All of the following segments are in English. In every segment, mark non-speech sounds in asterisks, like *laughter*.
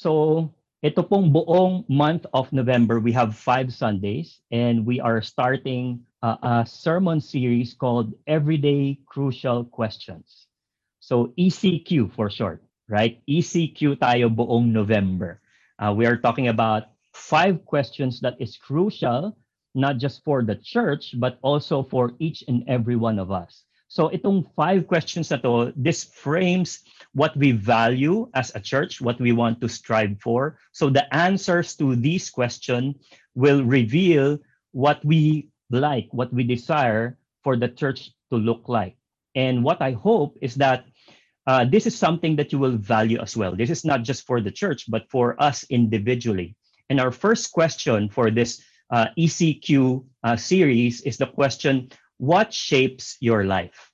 So, ito pong buong month of November, we have five Sundays, and we are starting uh, a sermon series called Everyday Crucial Questions. So, ECQ for short, right? ECQ tayo buong November. Uh, we are talking about five questions that is crucial, not just for the church, but also for each and every one of us. So itong five questions na to, this frames what we value as a church, what we want to strive for. So the answers to these questions will reveal what we like, what we desire for the church to look like. And what I hope is that uh, this is something that you will value as well. This is not just for the church, but for us individually. And our first question for this uh, ECQ uh, series is the question what shapes your life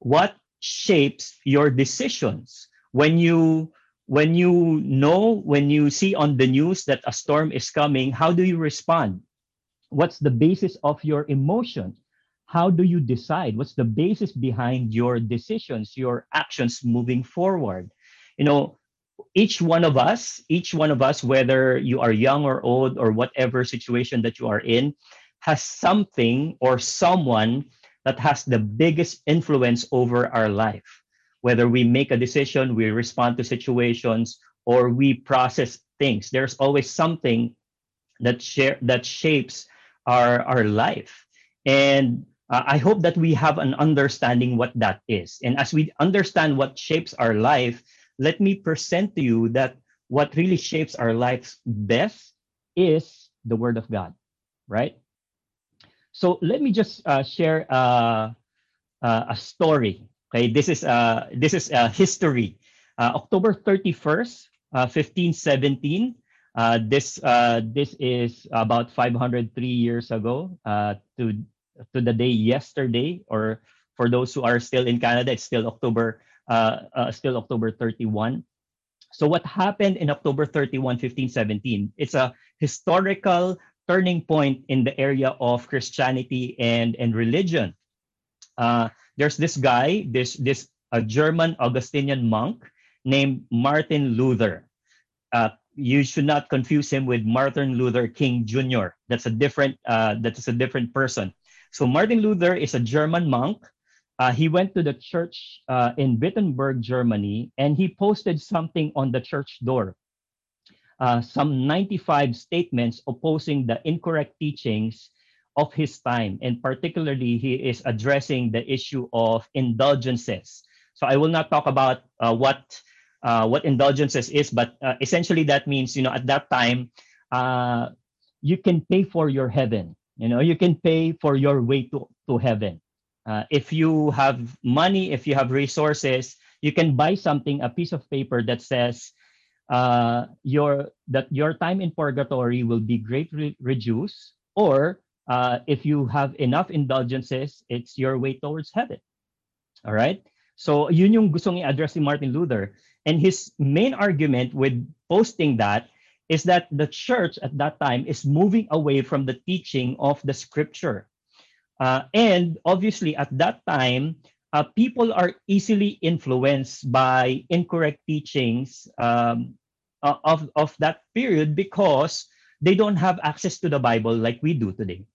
what shapes your decisions? When you when you know when you see on the news that a storm is coming how do you respond? What's the basis of your emotion how do you decide? What's the basis behind your decisions your actions moving forward? You know each one of us each one of us whether you are young or old or whatever situation that you are in has something or someone that has the biggest influence over our life. Whether we make a decision, we respond to situations, or we process things, there's always something that share that shapes our our life. And uh, I hope that we have an understanding what that is. And as we understand what shapes our life, let me present to you that what really shapes our lives best is the Word of God, right? So let me just uh, share uh, uh, a story. Okay, this is uh, this is uh, history. Uh, October 31st, uh, 1517. Uh, this this is about 503 years ago to to the day yesterday, or for those who are still in Canada, it's still October still October 31. So what happened in October 31, 1517? It's a historical turning point in the area of Christianity and, and religion. Uh, there's this guy, this this a German Augustinian monk named Martin Luther. Uh, you should not confuse him with Martin Luther King Jr. That's a different uh, that is a different person. So Martin Luther is a German monk. Uh, he went to the church uh, in Wittenberg, Germany, and he posted something on the church door uh, some 95 statements opposing the incorrect teachings of his time. And particularly, he is addressing the issue of indulgences. So I will not talk about uh, what uh, what indulgences is, but uh, essentially that means, you know, at that time, uh, you can pay for your heaven. You know, you can pay for your way to, to heaven. Uh, if you have money, if you have resources, you can buy something, a piece of paper that says, uh, your that your time in purgatory will be greatly reduced, or uh, if you have enough indulgences, it's your way towards heaven. All right. So yun yung gustong i-address ni Martin Luther. And his main argument with posting that is that the church at that time is moving away from the teaching of the scripture. Uh, and obviously, at that time, uh, people are easily influenced by incorrect teachings um, uh, of, of that period because they don't have access to the Bible like we do today.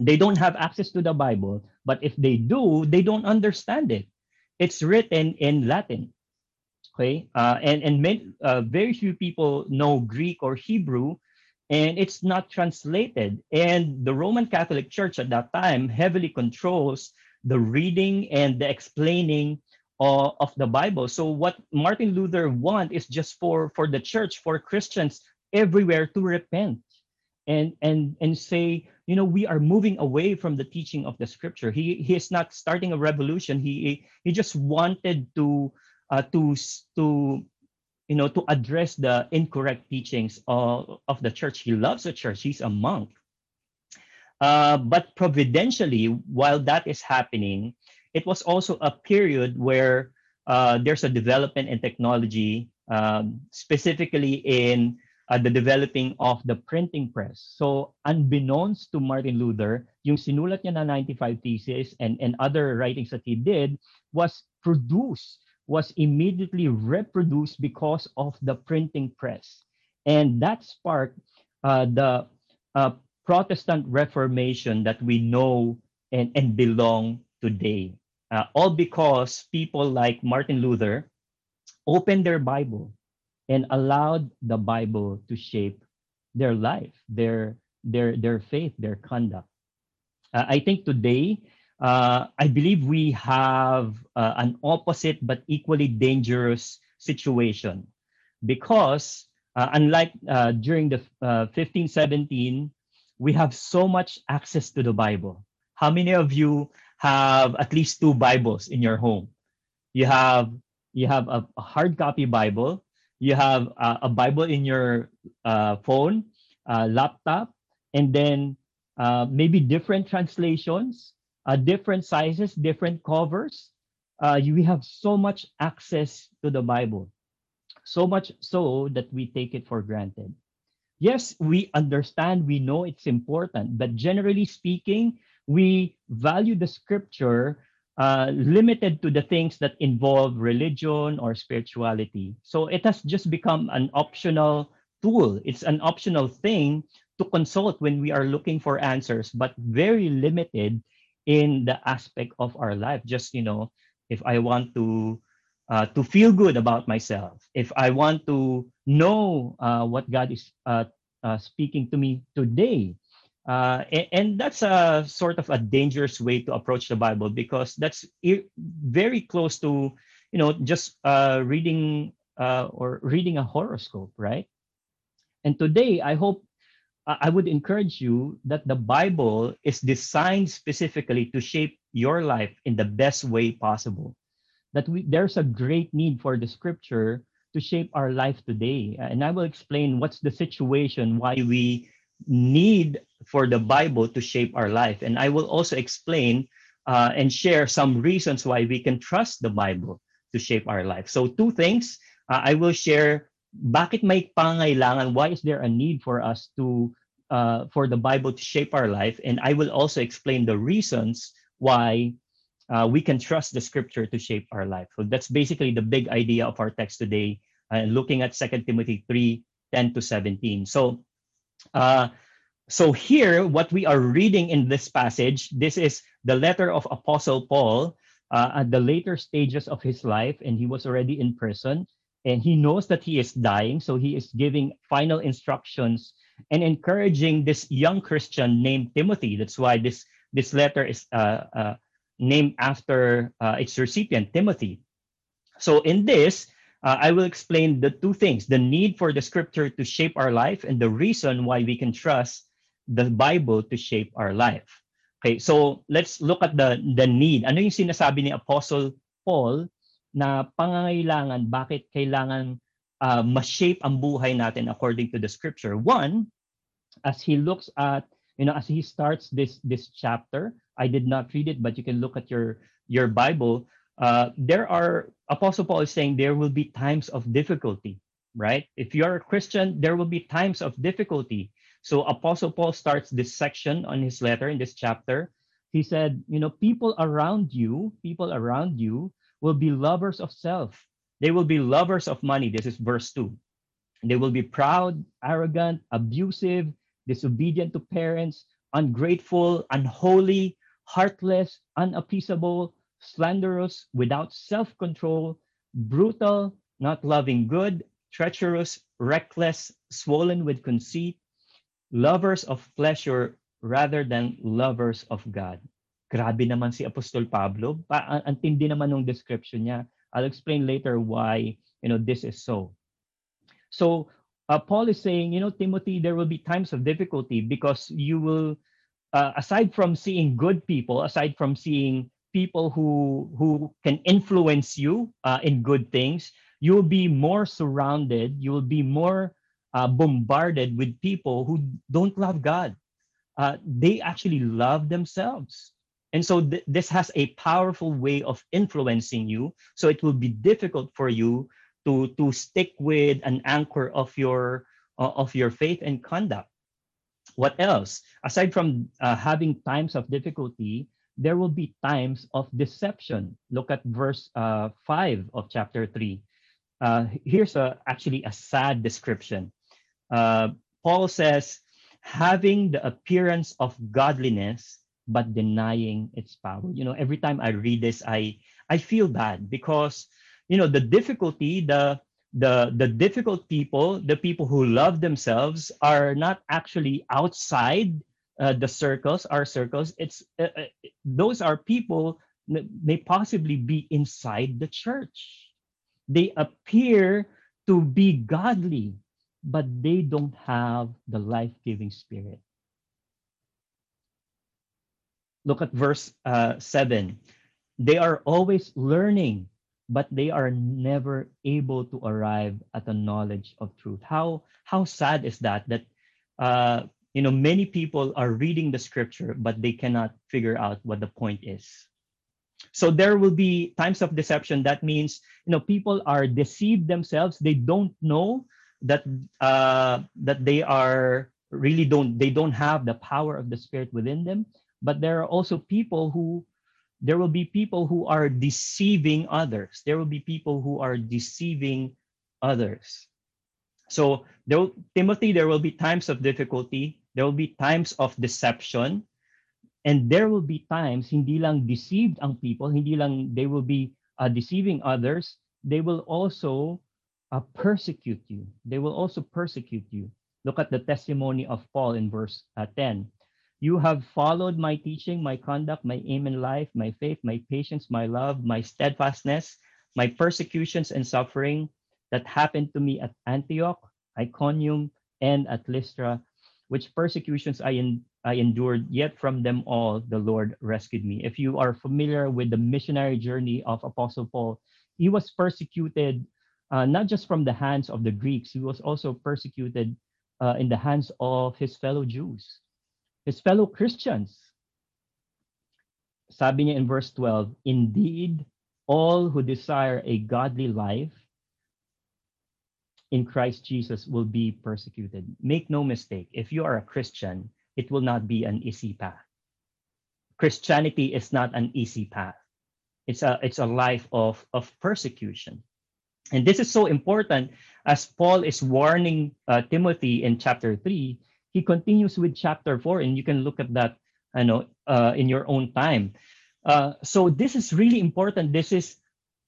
They don't have access to the Bible, but if they do, they don't understand it. It's written in Latin. Okay, uh, and and many, uh, very few people know Greek or Hebrew, and it's not translated. And the Roman Catholic Church at that time heavily controls the reading and the explaining uh, of the Bible. So what Martin Luther want is just for for the church, for Christians everywhere to repent and and and say, you know, we are moving away from the teaching of the Scripture. He he is not starting a revolution. He he just wanted to uh, to to you know to address the incorrect teachings of, of the church. He loves the church. He's a monk. Uh, but providentially, while that is happening, it was also a period where uh, there's a development in technology, um, specifically in uh, the developing of the printing press. So unbeknownst to Martin Luther, yung sinulat niya na 95 thesis and, and other writings that he did was produced was immediately reproduced because of the printing press. And that sparked uh, the uh, Protestant Reformation that we know and, and belong today. Uh, all because people like Martin Luther opened their Bible and allowed the Bible to shape their life, their their their faith, their conduct. Uh, I think today, uh, I believe we have uh, an opposite but equally dangerous situation because uh, unlike uh, during the uh, 15, 17, we have so much access to the Bible. How many of you have at least two Bibles in your home? You have you have a, hard copy Bible, you have a, a Bible in your uh, phone, uh, laptop, and then uh, maybe different translations, uh, different sizes, different covers. Uh, you, we have so much access to the Bible, so much so that we take it for granted. Yes, we understand, we know it's important, but generally speaking, we value the scripture uh, limited to the things that involve religion or spirituality. So it has just become an optional tool. It's an optional thing to consult when we are looking for answers, but very limited in the aspect of our life. Just you know, if I want to uh, to feel good about myself, if I want to know uh, what God is uh, uh speaking to me today, uh, and, and, that's a sort of a dangerous way to approach the Bible because that's very close to, you know, just uh, reading uh, or reading a horoscope, right? And today, I hope I would encourage you that the Bible is designed specifically to shape your life in the best way possible. That we, there's a great need for the Scripture to shape our life today, and I will explain what's the situation why we need for the Bible to shape our life. And I will also explain uh, and share some reasons why we can trust the Bible to shape our life. So two things, uh, I will share bakit may pangailangan, why is there a need for us to, uh, for the Bible to shape our life? And I will also explain the reasons why uh, we can trust the scripture to shape our life. So that's basically the big idea of our text today, uh, looking at 2 Timothy 3, 10 to 17. So uh, so here, what we are reading in this passage, this is the letter of Apostle Paul uh, at the later stages of his life, and he was already in prison, and he knows that he is dying, so he is giving final instructions and encouraging this young Christian named Timothy. That's why this this letter is uh, uh, named after uh, its recipient, Timothy. So in this, uh, I will explain the two things the need for the scripture to shape our life and the reason why we can trust the Bible to shape our life. Okay, so let's look at the, the need. Ano yung sinasabi ni Apostle Paul na pangangailangan, bakit kailangan uh, ma-shape ang buhay natin according to the scripture? One, as he looks at, you know, as he starts this this chapter, I did not read it, but you can look at your your Bible. Uh, there are Apostle Paul is saying there will be times of difficulty, right? If you're a Christian, there will be times of difficulty. So Apostle Paul starts this section on his letter in this chapter. He said, you know, people around you, people around you will be lovers of self. They will be lovers of money. This is verse 2. They will be proud, arrogant, abusive, disobedient to parents, ungrateful, unholy, heartless, unappeasable, slanderous, without self control, brutal, not loving good, treacherous, reckless, swollen with conceit, lovers of pleasure rather than lovers of God. Grabe naman si Apostol Pablo. Pa ang tindi naman ng description niya. I'll explain later why, you know, this is so. So, uh, Paul is saying, you know, Timothy, there will be times of difficulty because you will, uh, aside from seeing good people, aside from seeing people who who can influence you uh, in good things you will be more surrounded you will be more uh, bombarded with people who don't love god. Uh, they actually love themselves. And so th- this has a powerful way of influencing you. So it will be difficult for you to to stick with an anchor of your uh, of your faith and conduct. What else? Aside from uh, having times of difficulty there will be times of deception. Look at verse uh, 5 of chapter 3. Uh, here's a, actually a sad description. Uh, Paul says, having the appearance of godliness, but denying its power. You know, every time I read this, I I feel bad because you know the difficulty, the the the difficult people, the people who love themselves, are not actually outside uh, the circles, our circles. It's uh, uh, those are people may possibly be inside the church. They appear to be godly, but they don't have the life-giving spirit. Look at verse uh, seven. They are always learning, but they are never able to arrive at a knowledge of truth. How how sad is that? That uh, you know many people are reading the scripture but they cannot figure out what the point is. So there will be times of deception. That means you know people are deceived themselves. They don't know that uh, that they are really don't they don't have the power of the spirit within them. But there are also people who there will be people who are deceiving others. There will be people who are deceiving others. So there timothy there will be times of difficulty there will be times of deception. And there will be times, hindi lang deceived ang people, hindi lang they will be uh, deceiving others, they will also uh, persecute you. They will also persecute you. Look at the testimony of Paul in verse uh, 10. You have followed my teaching, my conduct, my aim in life, my faith, my patience, my love, my steadfastness, my persecutions and suffering that happened to me at Antioch, Iconium, and at Lystra, which persecutions I, I endured, yet from them all the Lord rescued me. If you are familiar with the missionary journey of Apostle Paul, he was persecuted uh, not just from the hands of the Greeks, he was also persecuted uh, in the hands of his fellow Jews, his fellow Christians. Sabi niya in verse 12, Indeed, all who desire a godly life in Christ Jesus will be persecuted. Make no mistake, if you are a Christian, it will not be an easy path. Christianity is not an easy path. It's a it's a life of of persecution. And this is so important as Paul is warning uh, Timothy in chapter 3, he continues with chapter 4 and you can look at that I know uh, in your own time. Uh, so this is really important. This is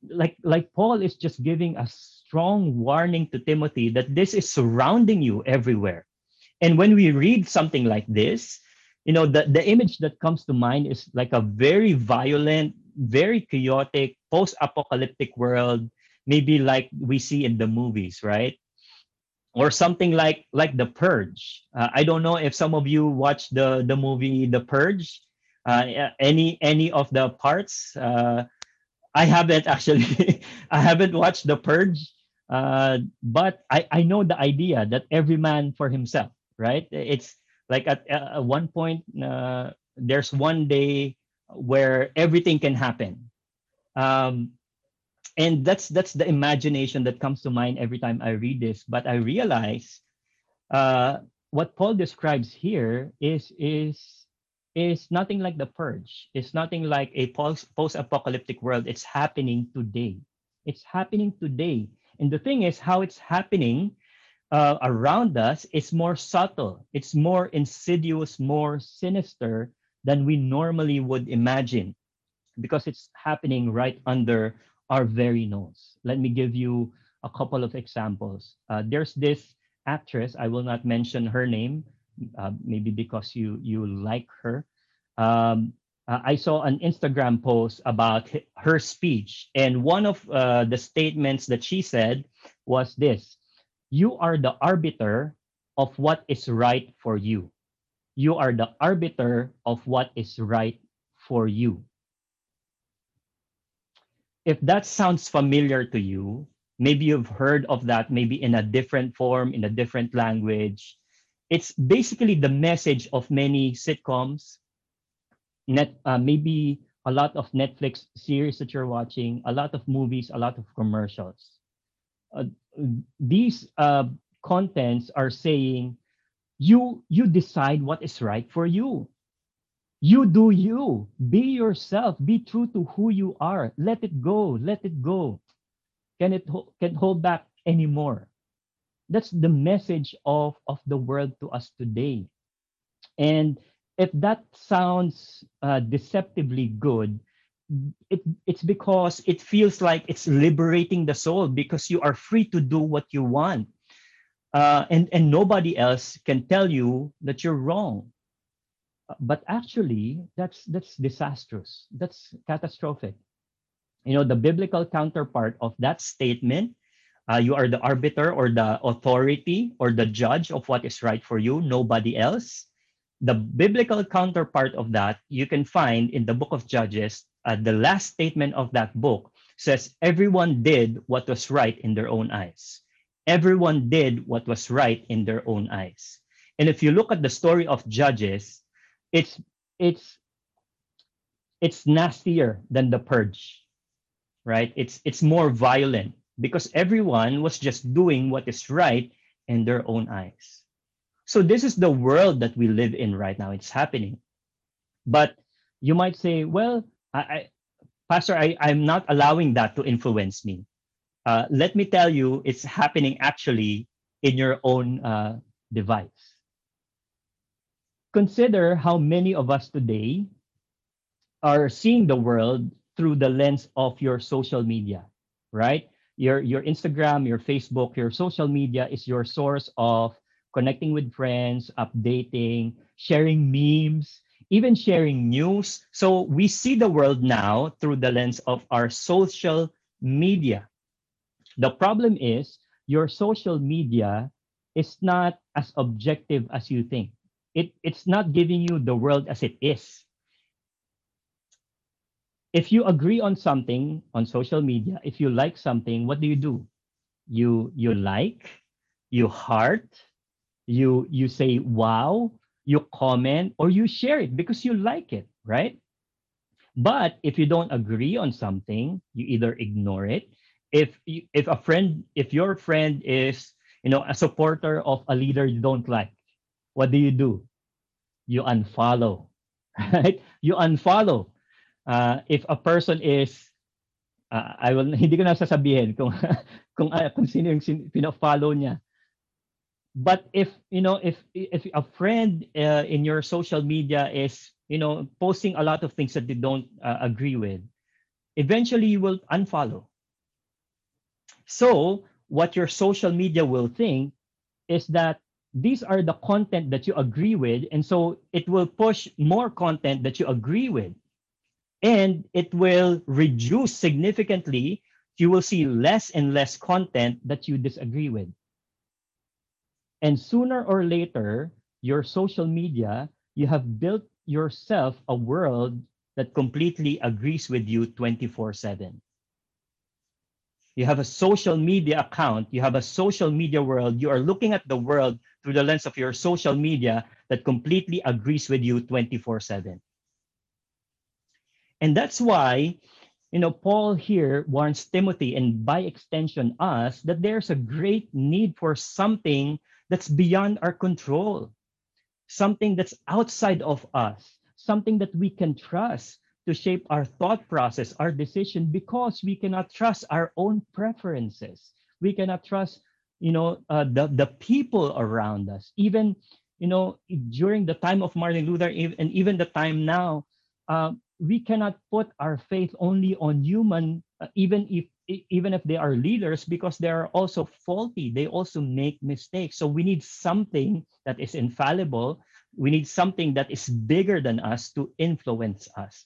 like like Paul is just giving us strong warning to Timothy that this is surrounding you everywhere. And when we read something like this, you know, the, the image that comes to mind is like a very violent, very chaotic, post apocalyptic world, maybe like we see in the movies, right? Or something like like The Purge. Uh, I don't know if some of you watched the the movie The Purge. Uh, any any of the parts? Uh, I haven't *laughs* actually. I haven't watched The Purge. Uh, but I, I know the idea that every man for himself, right? It's like at, at one point, uh, there's one day where everything can happen. Um, and that's that's the imagination that comes to mind every time I read this. But I realize uh, what Paul describes here is is is nothing like the purge. It's nothing like a post post apocalyptic world. It's happening today. It's happening today. And the thing is, how it's happening uh, around us is more subtle. It's more insidious, more sinister than we normally would imagine because it's happening right under our very nose. Let me give you a couple of examples. Uh, there's this actress, I will not mention her name, uh, maybe because you you like her. Um, uh, I saw an Instagram post about her speech, and one of uh, the statements that she said was this You are the arbiter of what is right for you. You are the arbiter of what is right for you. If that sounds familiar to you, maybe you've heard of that, maybe in a different form, in a different language. It's basically the message of many sitcoms, net uh, maybe a lot of Netflix series that you're watching, a lot of movies, a lot of commercials. Uh, these uh, contents are saying you you decide what is right for you. You do you. Be yourself. Be true to who you are. Let it go. Let it go. Can it can hold back anymore? That's the message of, of the world to us today. And if that sounds uh, deceptively good, it, it's because it feels like it's liberating the soul because you are free to do what you want. Uh, and, and nobody else can tell you that you're wrong. But actually, that's that's disastrous. That's catastrophic. You know, the biblical counterpart of that statement uh, you are the arbiter or the authority or the judge of what is right for you, nobody else. The biblical counterpart of that you can find in the book of Judges. Uh, the last statement of that book says, Everyone did what was right in their own eyes. Everyone did what was right in their own eyes. And if you look at the story of Judges, it's it's it's nastier than the purge right it's it's more violent because everyone was just doing what is right in their own eyes. So this is the world that we live in right now. It's happening. But you might say, well, I, I Pastor, I, I'm not allowing that to influence me. Uh, let me tell you, it's happening actually in your own uh, device. Consider how many of us today are seeing the world through the lens of your social media, right? your your Instagram, your Facebook, your social media is your source of connecting with friends, updating, sharing memes, even sharing news. So we see the world now through the lens of our social media. The problem is your social media is not as objective as you think. It, it's not giving you the world as it is if you agree on something on social media, if you like something, what do you do? You you like, you heart, you you say wow, you comment or you share it because you like it, right? But if you don't agree on something, you either ignore it. If you, if a friend, if your friend is you know a supporter of a leader you don't like, what do you do? You unfollow, *laughs* right? You unfollow uh, if a person is uh, I will *laughs* hindi ko na sasabihin kung *laughs* kung uh, kung sino yung sin, pina-follow niya. But if you know if if a friend uh, in your social media is you know posting a lot of things that they don't uh, agree with, eventually you will unfollow. So what your social media will think is that these are the content that you agree with and so it will push more content that you agree with and it will reduce significantly. You will see less and less content that you disagree with. And sooner or later, your social media, you have built yourself a world that completely agrees with you 24 7. You have a social media account, you have a social media world, you are looking at the world through the lens of your social media that completely agrees with you 24 7. And that's why, you know, Paul here warns Timothy and by extension us that there's a great need for something that's beyond our control, something that's outside of us, something that we can trust to shape our thought process, our decision, because we cannot trust our own preferences. We cannot trust, you know, uh, the, the people around us. Even, you know, during the time of Martin Luther and even the time now, uh, we cannot put our faith only on human, uh, even if even if they are leaders, because they are also faulty. They also make mistakes. So we need something that is infallible. We need something that is bigger than us to influence us.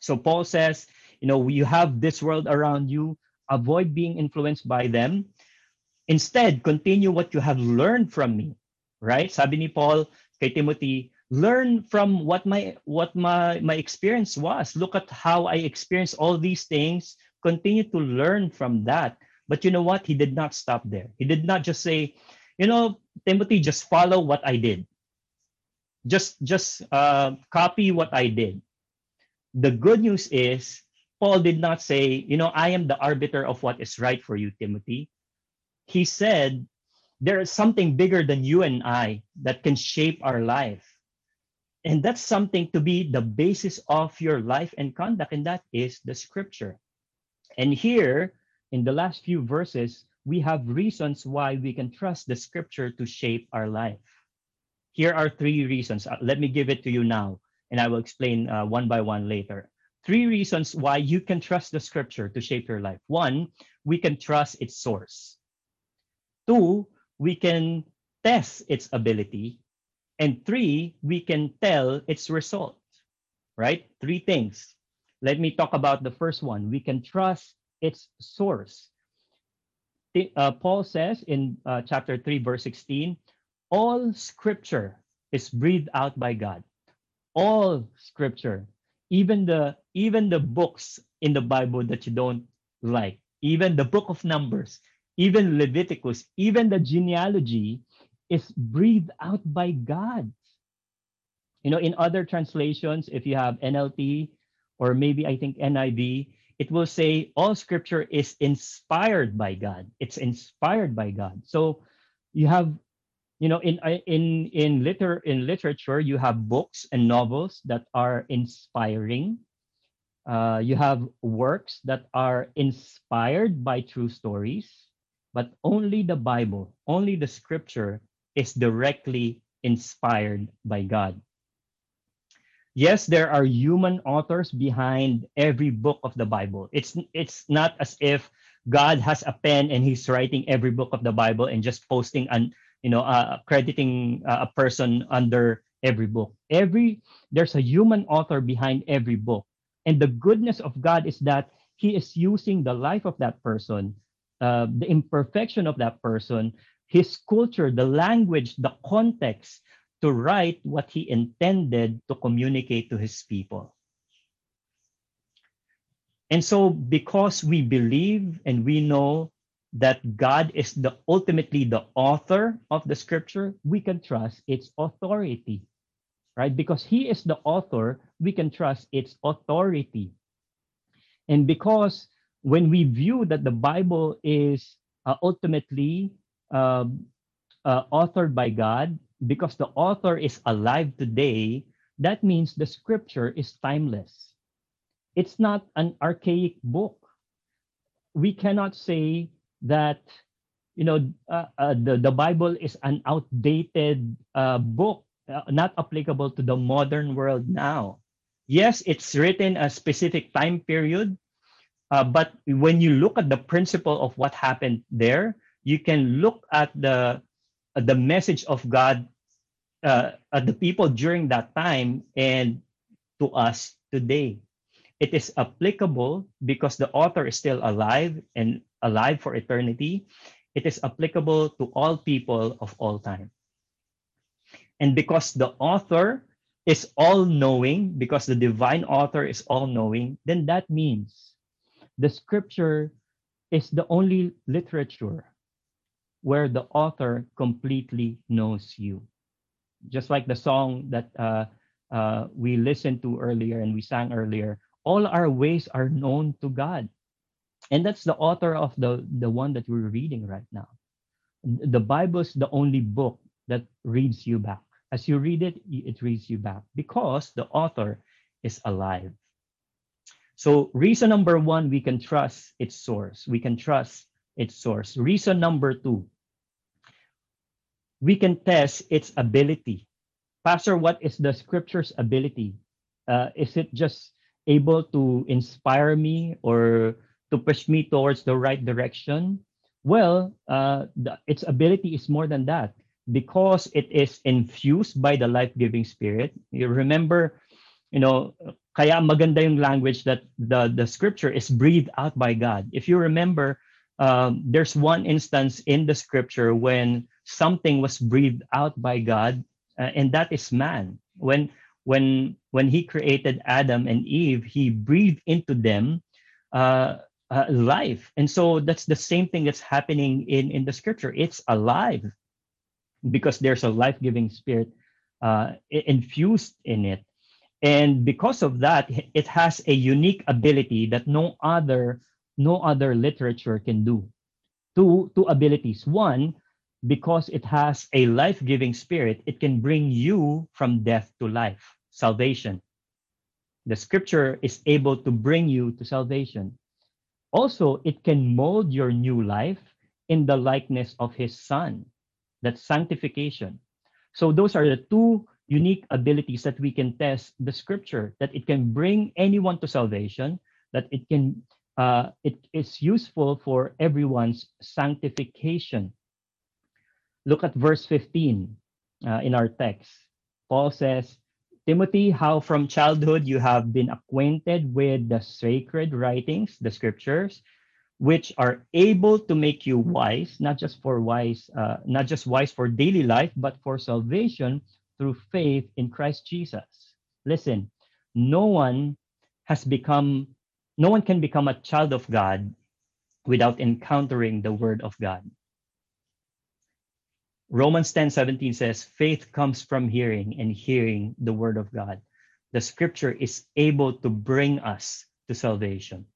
So Paul says, you know, you have this world around you. Avoid being influenced by them. Instead, continue what you have learned from me. Right? Sabi ni Paul kay Timothy, learn from what my what my my experience was look at how i experienced all these things continue to learn from that. But you know what? He did not stop there. He did not just say you know timothy just follow what i did. Just just uh, copy what i did. The good news is paul did not say you know i am the arbiter of what is right for you timothy. He said there is something bigger than you and i that can shape our life. And that's something to be the basis of your life and conduct, and that is the scripture. And here, in the last few verses, we have reasons why we can trust the scripture to shape our life. Here are three reasons. Uh, let me give it to you now, and I will explain uh, one by one later. Three reasons why you can trust the scripture to shape your life. One, we can trust its source. Two, we can test its ability. And three, we can tell its result, right? Three things. Let me talk about the first one. We can trust its source. Uh, Paul says in uh, chapter 3, verse 16, all scripture is breathed out by God. All scripture, even the even the books in the Bible that you don't like, even the book of Numbers, even Leviticus, even the genealogy is breathed out by God. You know, in other translations, if you have NLT or maybe I think NIV, it will say all scripture is inspired by God. It's inspired by God. So you have, you know, in in in liter in literature, you have books and novels that are inspiring. Uh, you have works that are inspired by true stories, but only the Bible, only the scripture is directly inspired by God. Yes, there are human authors behind every book of the Bible. It's it's not as if God has a pen and he's writing every book of the Bible and just posting and you know uh, crediting uh, a person under every book. Every there's a human author behind every book. And the goodness of God is that he is using the life of that person, uh, the imperfection of that person his culture, the language, the context to write what he intended to communicate to his people. And so, because we believe and we know that God is the ultimately the author of the scripture, we can trust its authority, right? Because he is the author, we can trust its authority. And because when we view that the Bible is uh, ultimately um, uh, authored by God, because the author is alive today, that means the scripture is timeless. It's not an archaic book. We cannot say that you know uh, uh, the, the bible is an outdated uh, book uh, not applicable to the modern world now yes it's written a specific time period uh, but when you look at the principle of what happened there you can look at the the message of God uh, at the people during that time and to us today. It is applicable because the author is still alive and alive for eternity. It is applicable to all people of all time. And because the author is all knowing, because the divine author is all knowing, then that means the scripture is the only literature where the author completely knows you. Just like the song that uh, uh, we listened to earlier and we sang earlier, all our ways are known to God. And that's the author of the, the one that we're reading right now. The Bible is the only book that reads you back. As you read it, it reads you back because the author is alive. So, reason number one, we can trust its source. We can trust its source. Reason number two, we can test its ability. Pastor, what is the scripture's ability? Uh, is it just able to inspire me or to push me towards the right direction? Well, uh, the, its ability is more than that because it is infused by the life-giving spirit. You remember, you know, kaya maganda yung language that the, the scripture is breathed out by God. If you remember, um, there's one instance in the scripture when something was breathed out by God, uh, and that is man. When when when He created Adam and Eve, He breathed into them uh, uh, life, and so that's the same thing that's happening in in the Scripture. It's alive because there's a life-giving spirit uh, infused in it, and because of that, it has a unique ability that no other no other literature can do. Two two abilities. One, because it has a life-giving spirit, it can bring you from death to life, salvation. The scripture is able to bring you to salvation. Also, it can mold your new life in the likeness of his son. That's sanctification. So those are the two unique abilities that we can test the scripture that it can bring anyone to salvation that it can uh, it is useful for everyone's sanctification look at verse 15 uh, in our text paul says timothy how from childhood you have been acquainted with the sacred writings the scriptures which are able to make you wise not just for wise uh, not just wise for daily life but for salvation through faith in Christ Jesus. Listen, no one has become, no one can become a child of God without encountering the word of God. Romans 10 17 says, faith comes from hearing, and hearing the word of God. The scripture is able to bring us to salvation.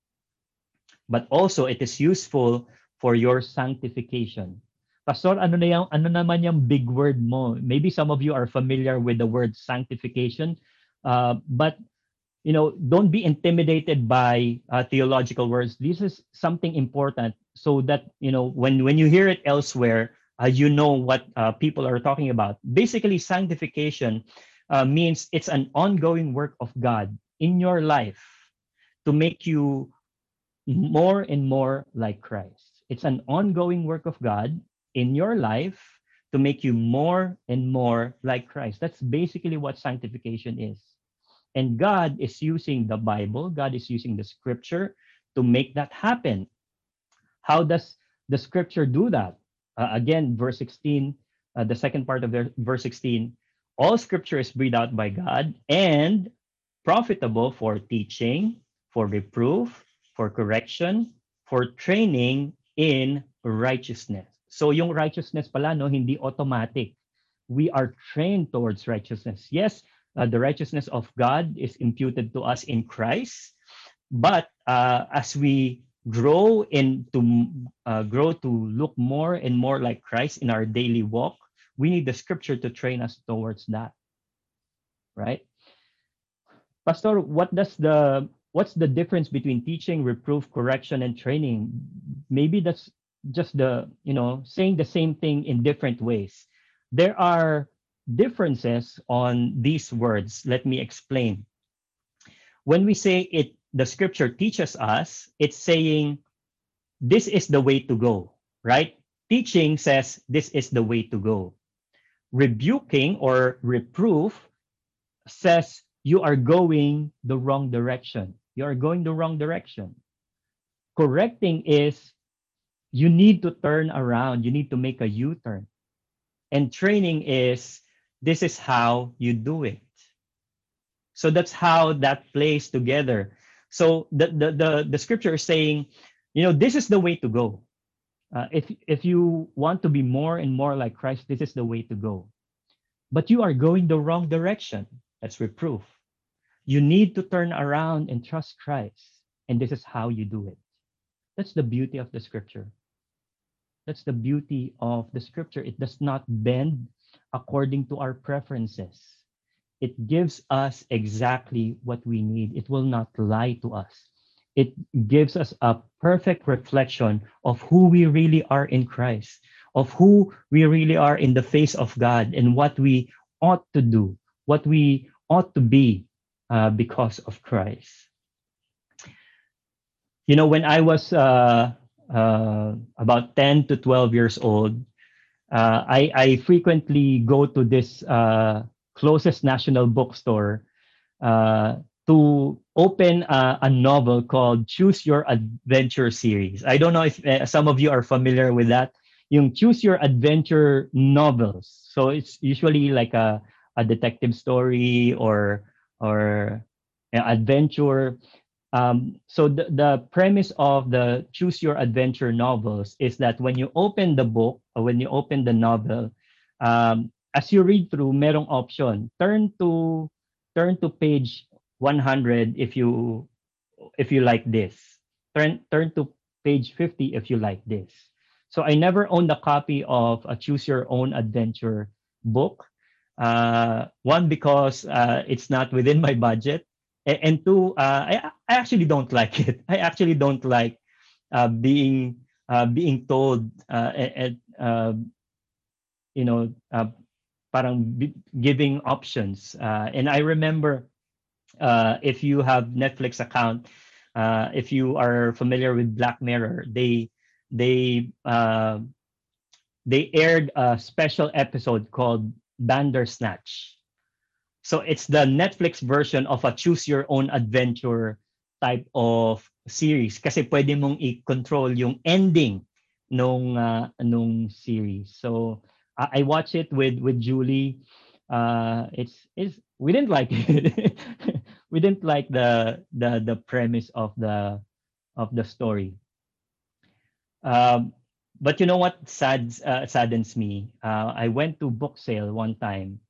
But also, it is useful for your sanctification. Pastor, ano na yung, ano naman yung big word mo? Maybe some of you are familiar with the word sanctification, uh, but you know, don't be intimidated by uh, theological words. This is something important, so that you know when when you hear it elsewhere, uh, you know what uh, people are talking about. Basically, sanctification uh, means it's an ongoing work of God in your life to make you more and more like Christ. It's an ongoing work of God in your life to make you more and more like Christ. That's basically what sanctification is. And God is using the Bible, God is using the scripture to make that happen. How does the scripture do that? Uh, again, verse 16, uh, the second part of verse 16 all scripture is breathed out by God and profitable for teaching, for reproof, for correction, for training in righteousness. So yung righteousness pala, no, hindi automatic. We are trained towards righteousness. Yes, uh, the righteousness of God is imputed to us in Christ, but uh, as we grow and to uh, grow to look more and more like Christ in our daily walk, we need the scripture to train us towards that. Right? Pastor, what does the what's the difference between teaching, reproof, correction, and training? Maybe that's just the you know saying the same thing in different ways there are differences on these words let me explain when we say it the scripture teaches us it's saying this is the way to go right teaching says this is the way to go rebuking or reproof says you are going the wrong direction you are going the wrong direction correcting is you need to turn around. You need to make a U turn. And training is this is how you do it. So that's how that plays together. So the, the, the, the scripture is saying, you know, this is the way to go. Uh, if, if you want to be more and more like Christ, this is the way to go. But you are going the wrong direction. That's reproof. You need to turn around and trust Christ. And this is how you do it. That's the beauty of the scripture. That's the beauty of the scripture. It does not bend according to our preferences. It gives us exactly what we need. It will not lie to us. It gives us a perfect reflection of who we really are in Christ, of who we really are in the face of God, and what we ought to do, what we ought to be uh, because of Christ you know, when I was uh, uh, about 10 to 12 years old, uh, I, I frequently go to this uh, closest national bookstore uh, to open a, a, novel called Choose Your Adventure series. I don't know if uh, some of you are familiar with that. Yung Choose Your Adventure novels. So it's usually like a, a detective story or or adventure um, so the, the premise of the choose your adventure novels is that when you open the book or when you open the novel um, as you read through merong option turn to turn to page 100 if you if you like this turn turn to page 50 if you like this So I never owned a copy of a Choose Your Own Adventure book. Uh, one because uh, it's not within my budget, and, and two, uh, I, I actually don't like it. *laughs* I actually don't like uh, being uh, being told uh, and you know parang giving options. Uh, and I remember uh, if you have Netflix account, uh, if you are familiar with Black Mirror, they they uh, they aired a special episode called Bandersnatch. So it's the Netflix version of a choose your own adventure type of series kasi pwede mong i-control yung ending nung uh, nung series. So I, I watch it with with Julie. Uh, it's it's we didn't like it. *laughs* we didn't like the the the premise of the of the story. Um, but you know what uh, saddens me? Uh, I went to book sale one time,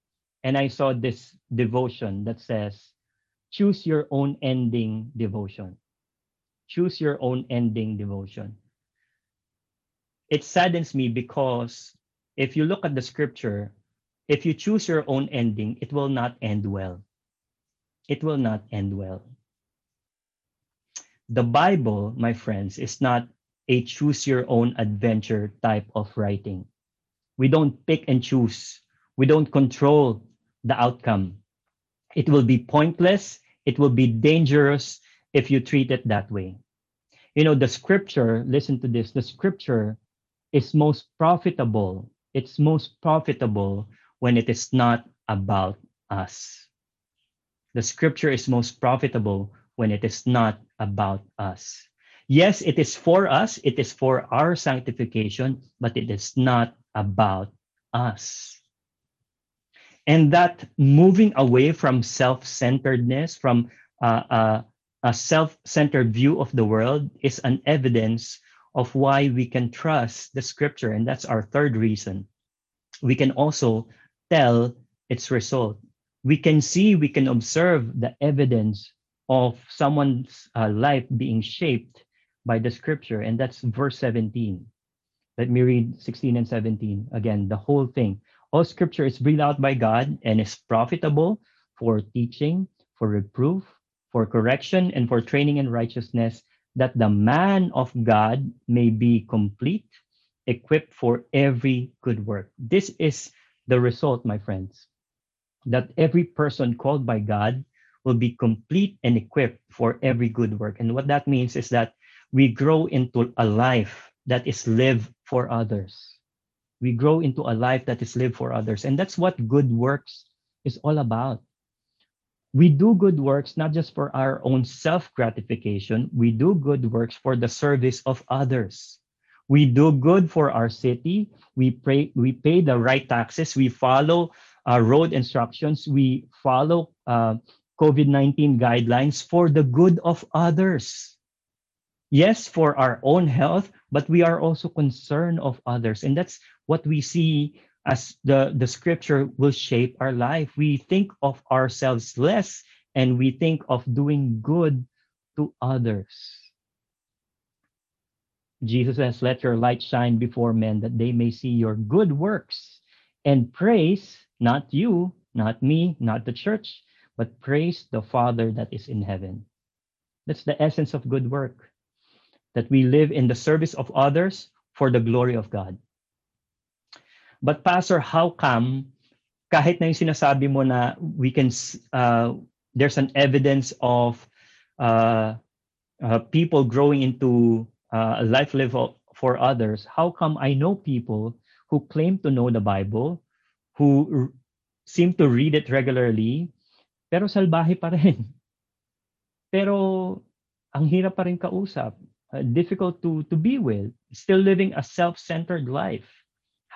and I saw this devotion that says, "Choose your own ending devotion." Choose your own ending devotion. It saddens me because if you look at the scripture, if you choose your own ending, it will not end well. It will not end well. The Bible, my friends, is not a choose your own adventure type of writing. We don't pick and choose. We don't control the outcome. It will be pointless. It will be dangerous if you treat it that way. You know, the scripture, listen to this, the scripture is most profitable. It's most profitable when it is not about us. The scripture is most profitable when it is not about us. Yes, it is for us, it is for our sanctification, but it is not about us. And that moving away from self centeredness, from uh, uh, a self centered view of the world, is an evidence of why we can trust the scripture. And that's our third reason. We can also tell its result. We can see, we can observe the evidence of someone's uh, life being shaped by the scripture, and that's verse 17. Let me read 16 and 17 again, the whole thing. All scripture is breathed out by God and is profitable for teaching, for reproof, for correction, and for training in righteousness, that the man of God may be complete, equipped for every good work. This is the result, my friends, that every person called by God will be complete and equipped for every good work. And what that means is that we grow into a life that is lived for others. We grow into a life that is lived for others. And that's what good works is all about. We do good works not just for our own self gratification, we do good works for the service of others. We do good for our city. We pray, we pay the right taxes. We follow uh, road instructions. We follow uh, COVID 19 guidelines for the good of others yes, for our own health, but we are also concerned of others. And that's what we see as the, the scripture will shape our life. We think of ourselves less and we think of doing good to others. Jesus says, Let your light shine before men that they may see your good works and praise not you, not me, not the church, but praise the Father that is in heaven. That's the essence of good work that we live in the service of others for the glory of God. But Pastor, how come kahit na yung sinasabi mo na we can uh, there's an evidence of uh, uh, people growing into uh, a life level for others, how come I know people who claim to know the Bible, who seem to read it regularly, pero salbahe pa rin. *laughs* Pero ang hirap pa rin kausap. Uh, difficult to to be with. Still living a self-centered life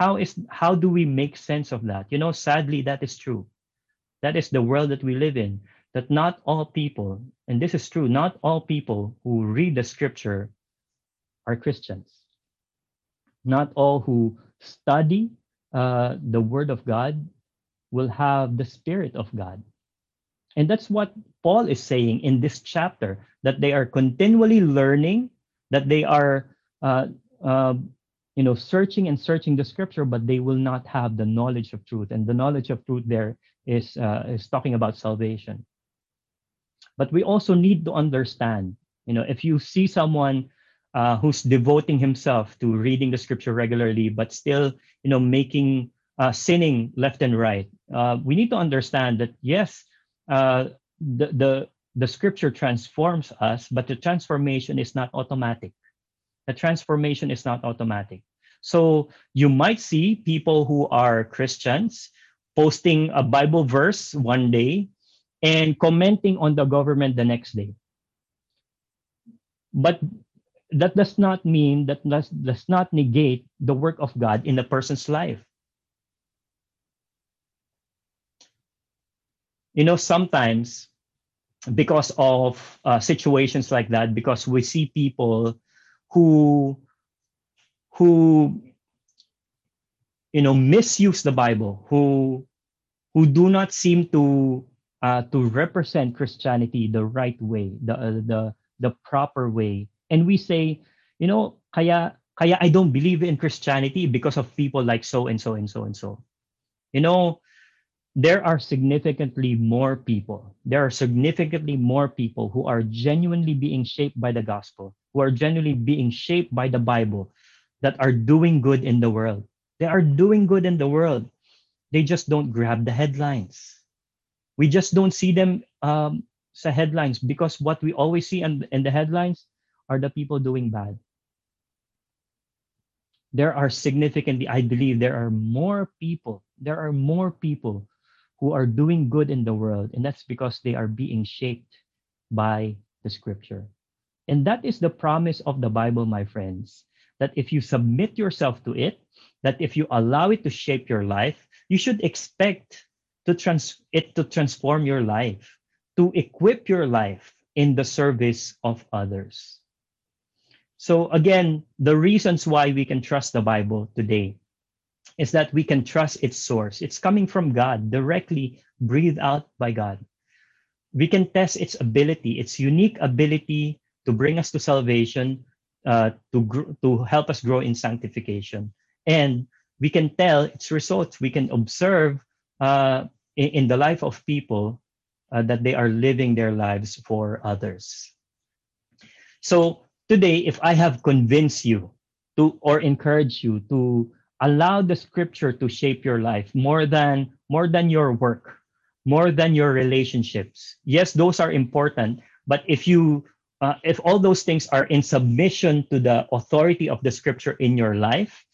how is how do we make sense of that? You know sadly that is true. That is the world that we live in that not all people and this is true not all people who read the scripture are christians. Not all who study uh, the word of god will have the spirit of god. And that's what paul is saying in this chapter that they are continually learning that they are uh, uh, you know, searching and searching the scripture, but they will not have the knowledge of truth. And the knowledge of truth there is uh, is talking about salvation. But we also need to understand, you know, if you see someone uh, who's devoting himself to reading the scripture regularly, but still, you know, making uh, sinning left and right, uh, we need to understand that yes, uh, the the the scripture transforms us, but the transformation is not automatic. The transformation is not automatic. So you might see people who are Christians posting a Bible verse one day and commenting on the government the next day. But that does not mean that does, does not negate the work of God in a person's life. You know, sometimes because of uh, situations like that, because we see people who who you know misuse the Bible, who who do not seem to uh, to represent Christianity the right way, the uh, the the proper way, and we say, you know, kaya kaya I don't believe in Christianity because of people like so and so and so and so. You know, there are significantly more people. There are significantly more people who are genuinely being shaped by the gospel, who are genuinely being shaped by the Bible, that are doing good in the world. They are doing good in the world. They just don't grab the headlines. We just don't see them um, sa headlines because what we always see in, in the headlines are the people doing bad. There are significantly, I believe, there are more people, there are more people who are doing good in the world, and that's because they are being shaped by the scripture. And that is the promise of the Bible, my friends, that if you submit yourself to it, that if you allow it to shape your life, you should expect to trans- it to transform your life, to equip your life in the service of others. So again, the reasons why we can trust the Bible today is that we can trust its source. It's coming from God, directly breathed out by God. We can test its ability, its unique ability to bring us to salvation, uh, to gr- to help us grow in sanctification, and we can tell its results. We can observe uh, in, in, the life of people uh, that they are living their lives for others. So today, if I have convinced you to or encourage you to allow the scripture to shape your life more than more than your work more than your relationships yes those are important but if you uh, if all those things are in submission to the authority of the scripture in your life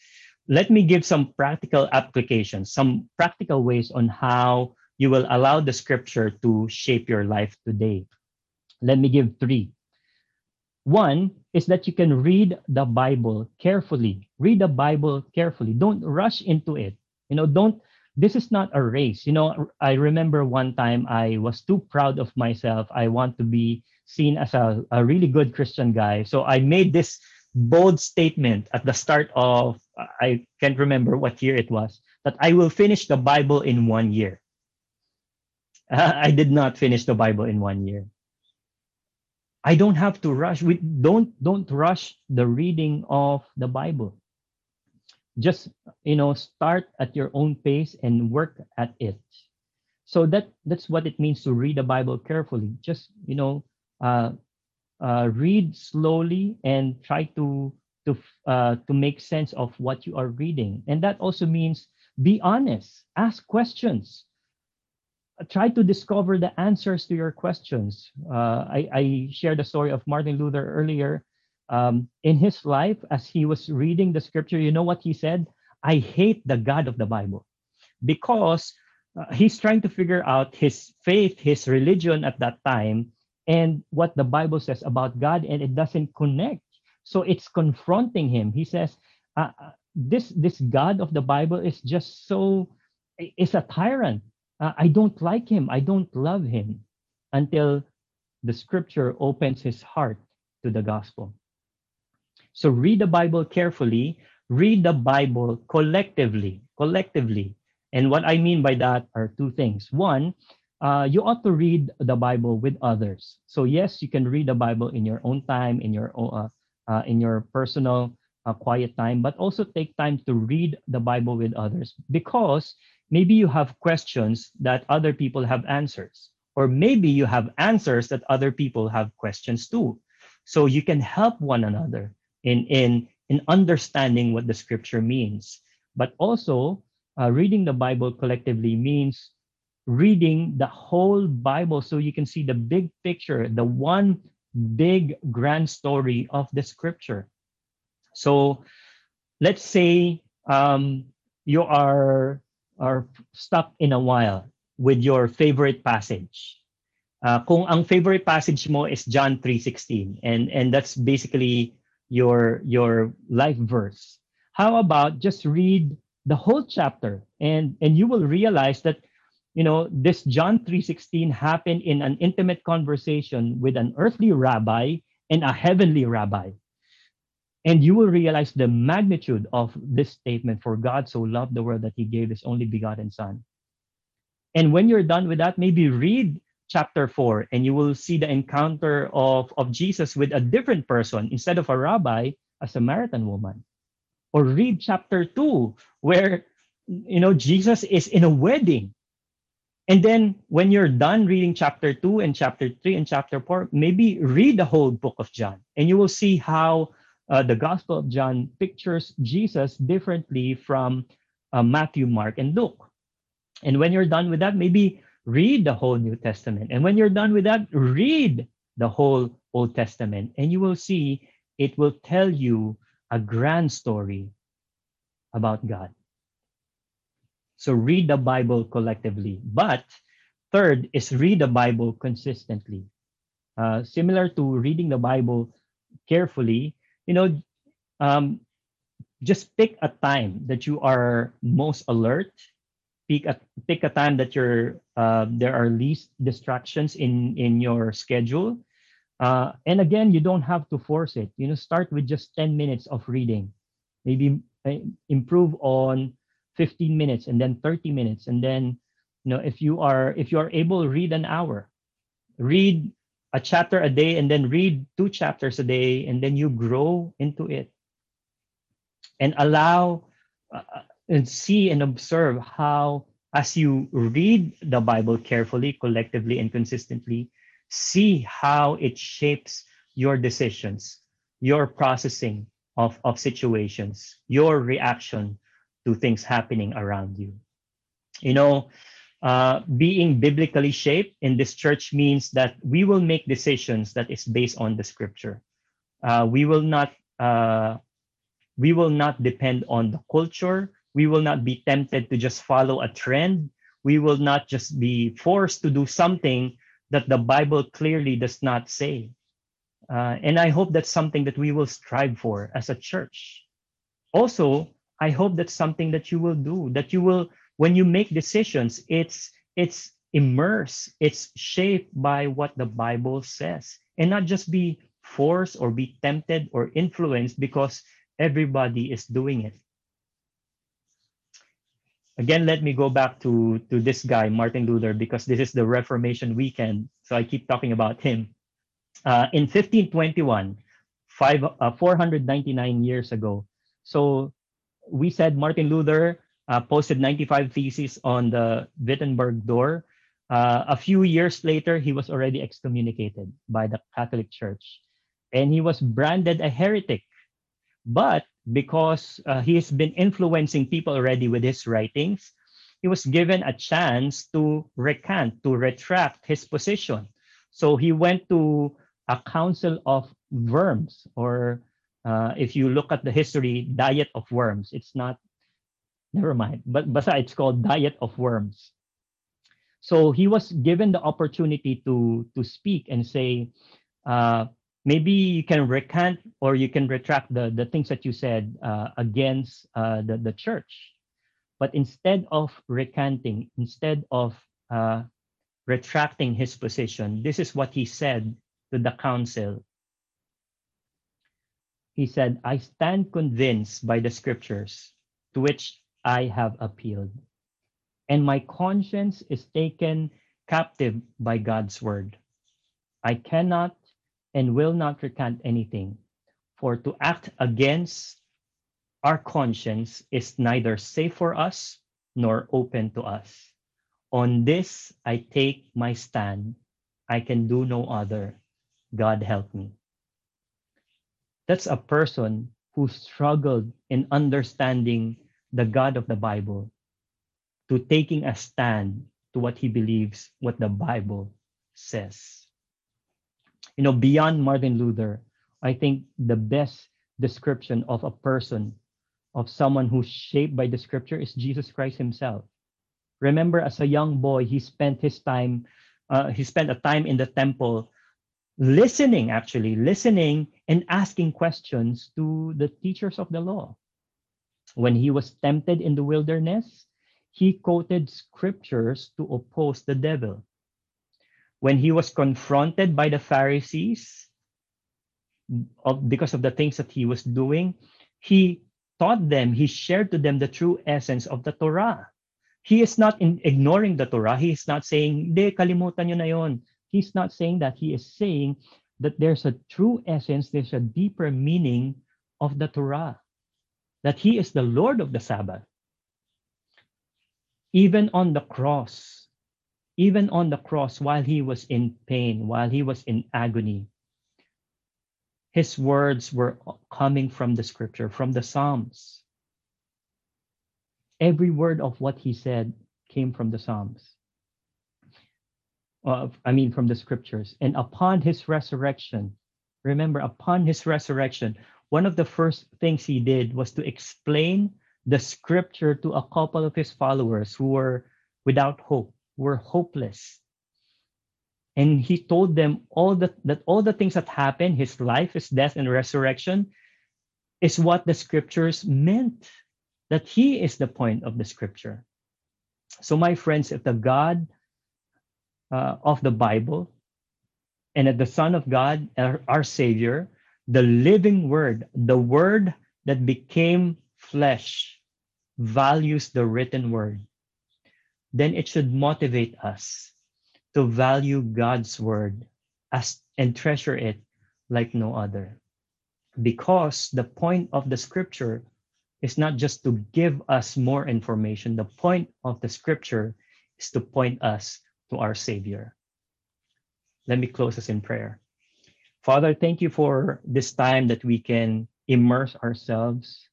let me give some practical applications some practical ways on how you will allow the scripture to shape your life today let me give three one is that you can read the Bible carefully. Read the Bible carefully. Don't rush into it. You know, don't, this is not a race. You know, I remember one time I was too proud of myself. I want to be seen as a, a really good Christian guy. So I made this bold statement at the start of, I can't remember what year it was, that I will finish the Bible in one year. *laughs* I did not finish the Bible in one year. I don't have to rush. We don't don't rush the reading of the Bible. Just you know, start at your own pace and work at it. So that that's what it means to read the Bible carefully. Just you know, uh, uh, read slowly and try to to uh, to make sense of what you are reading. And that also means be honest. Ask questions try to discover the answers to your questions. Uh, I, I, shared the story of Martin Luther earlier. Um, in his life, as he was reading the scripture, you know what he said? I hate the God of the Bible because uh, he's trying to figure out his faith, his religion at that time, and what the Bible says about God, and it doesn't connect. So it's confronting him. He says, uh, uh "This this God of the Bible is just so is a tyrant uh, I don't like him, I don't love him until the scripture opens his heart to the gospel. So read the Bible carefully, read the Bible collectively, collectively. And what I mean by that are two things. One, uh, you ought to read the Bible with others. So yes, you can read the Bible in your own time, in your uh, uh, in your personal a quiet time, but also take time to read the Bible with others because maybe you have questions that other people have answers, or maybe you have answers that other people have questions too. So you can help one another in, in, in understanding what the scripture means. But also, uh, reading the Bible collectively means reading the whole Bible so you can see the big picture, the one big grand story of the scripture. So let's say um, you are, are stuck in a while with your favorite passage. Uh, kung ang favorite passage mo is John 3:16 and and that's basically your your life verse. How about just read the whole chapter and and you will realize that you know this john 3.16 happened in an intimate conversation with an earthly rabbi and a heavenly rabbi. And you will realize the magnitude of this statement for god so loved the world that he gave his only begotten son. And when you're done with that maybe read chapter 4 and you will see the encounter of, of jesus with a different person instead of a rabbi a samaritan woman. Or read chapter 2 where you know Jesus is in a wedding. And then when you're done reading chapter 2 and chapter 3 and chapter 4, maybe read the whole book of John and you will see how uh, the Gospel of John pictures Jesus differently from uh, Matthew, Mark, and Luke. And when you're done with that, maybe read the whole New Testament. And when you're done with that, read the whole Old Testament. And you will see it will tell you a grand story about God. So read the Bible collectively. But third is read the Bible consistently. Uh, similar to reading the Bible carefully, you know, um, just pick a time that you are most alert. Pick a pick a time that you're uh, there are least distractions in in your schedule. Uh, and again, you don't have to force it. You know, start with just 10 minutes of reading. Maybe uh, improve on 15 minutes and then 30 minutes. And then, you know, if you are if you are able read an hour, read a chapter a day and then read two chapters a day and then you grow into it and allow uh, uh and see and observe how as you read the bible carefully collectively and consistently see how it shapes your decisions, your processing of, of situations, your reaction to things happening around you. You know, uh, being biblically shaped in this church means that we will make decisions that is based on the scripture. Uh, we will not uh, we will not depend on the culture. We will not be tempted to just follow a trend. We will not just be forced to do something that the Bible clearly does not say. Uh, and I hope that's something that we will strive for as a church. Also, I hope that's something that you will do, that you will, when you make decisions, it's it's immersed, it's shaped by what the Bible says, and not just be forced or be tempted or influenced because everybody is doing it. Again, let me go back to, to this guy, Martin Luther, because this is the Reformation weekend. So I keep talking about him. Uh, in 1521, five, uh, 499 years ago. So we said Martin Luther uh, posted 95 theses on the Wittenberg door. Uh, a few years later, he was already excommunicated by the Catholic Church. And he was branded a heretic. But because uh, he's been influencing people already with his writings, he was given a chance to recant, to retract his position. So he went to a council of worms, or uh, if you look at the history, diet of worms. It's not, never mind, but besides, it's called diet of worms. So he was given the opportunity to to speak and say, uh, maybe you can recant or you can retract the, the things that you said uh, against uh, the, the church. But instead of recanting, instead of uh, retracting his position, this is what he said to the council. He said, I stand convinced by the scriptures to which I have appealed, and my conscience is taken captive by God's word. I cannot and will not recant anything. For to act against our conscience is neither safe for us nor open to us. On this I take my stand. I can do no other. God help me. That's a person who struggled in understanding the God of the Bible, to taking a stand to what he believes, what the Bible says. You know, beyond Martin Luther, I think the best description of a person, of someone who's shaped by the scripture, is Jesus Christ himself. Remember, as a young boy, he spent his time, uh, he spent a time in the temple listening, actually, listening and asking questions to the teachers of the law. When he was tempted in the wilderness, he quoted scriptures to oppose the devil. When he was confronted by the Pharisees of, because of the things that he was doing, he taught them, he shared to them the true essence of the Torah. He is not in, ignoring the Torah. He is not saying, de, kalimutan nyo na. He's not saying that. He is saying that there's a true essence, there's a deeper meaning of the Torah, that he is the Lord of the Sabbath. Even on the cross, even on the cross, while he was in pain, while he was in agony, his words were coming from the scripture, from the Psalms. Every word of what he said came from the Psalms uh, I mean, from the scriptures. And upon his resurrection, remember, upon his resurrection, one of the first things he did was to explain the scripture to a couple of his followers who were without hope, were hopeless. And he told them all that, that all the things that happened, his life, his death, and resurrection, is what the scriptures meant. That he is the point of the scripture. So, my friends, if the God uh, of the Bible and at the Son of God, our, our Savior, the living Word, the Word that became flesh, values the written Word, then it should motivate us to value God's Word as and treasure it like no other. Because the point of the Scripture is not just to give us more information, the point of the Scripture is to point us to our Savior. Let me close us in prayer. Father, thank you for this time that we can immerse ourselves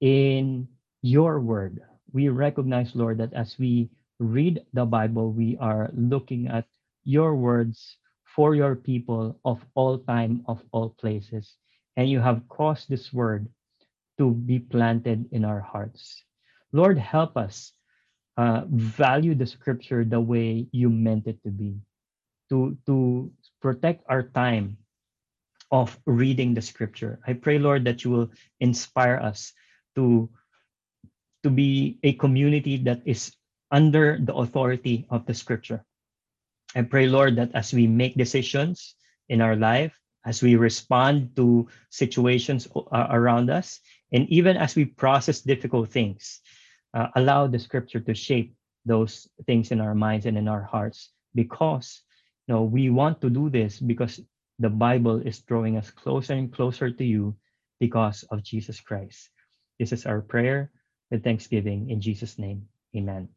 in your word. We recognize, Lord, that as we read the Bible, we are looking at your words for your people of all time, of all places. And you have caused this word to be planted in our hearts. Lord, help us uh, value the scripture the way you meant it to be. To to protect our time of reading the scripture. I pray lord that you will inspire us to to be a community that is under the authority of the scripture. I pray lord that as we make decisions in our life as we respond to situations around us and even as we process difficult things uh, allow the scripture to shape those things in our minds and in our hearts because you know we want to do this because the bible is drawing us closer and closer to you because of jesus christ. This is our prayer with thanksgiving. In jesus name amen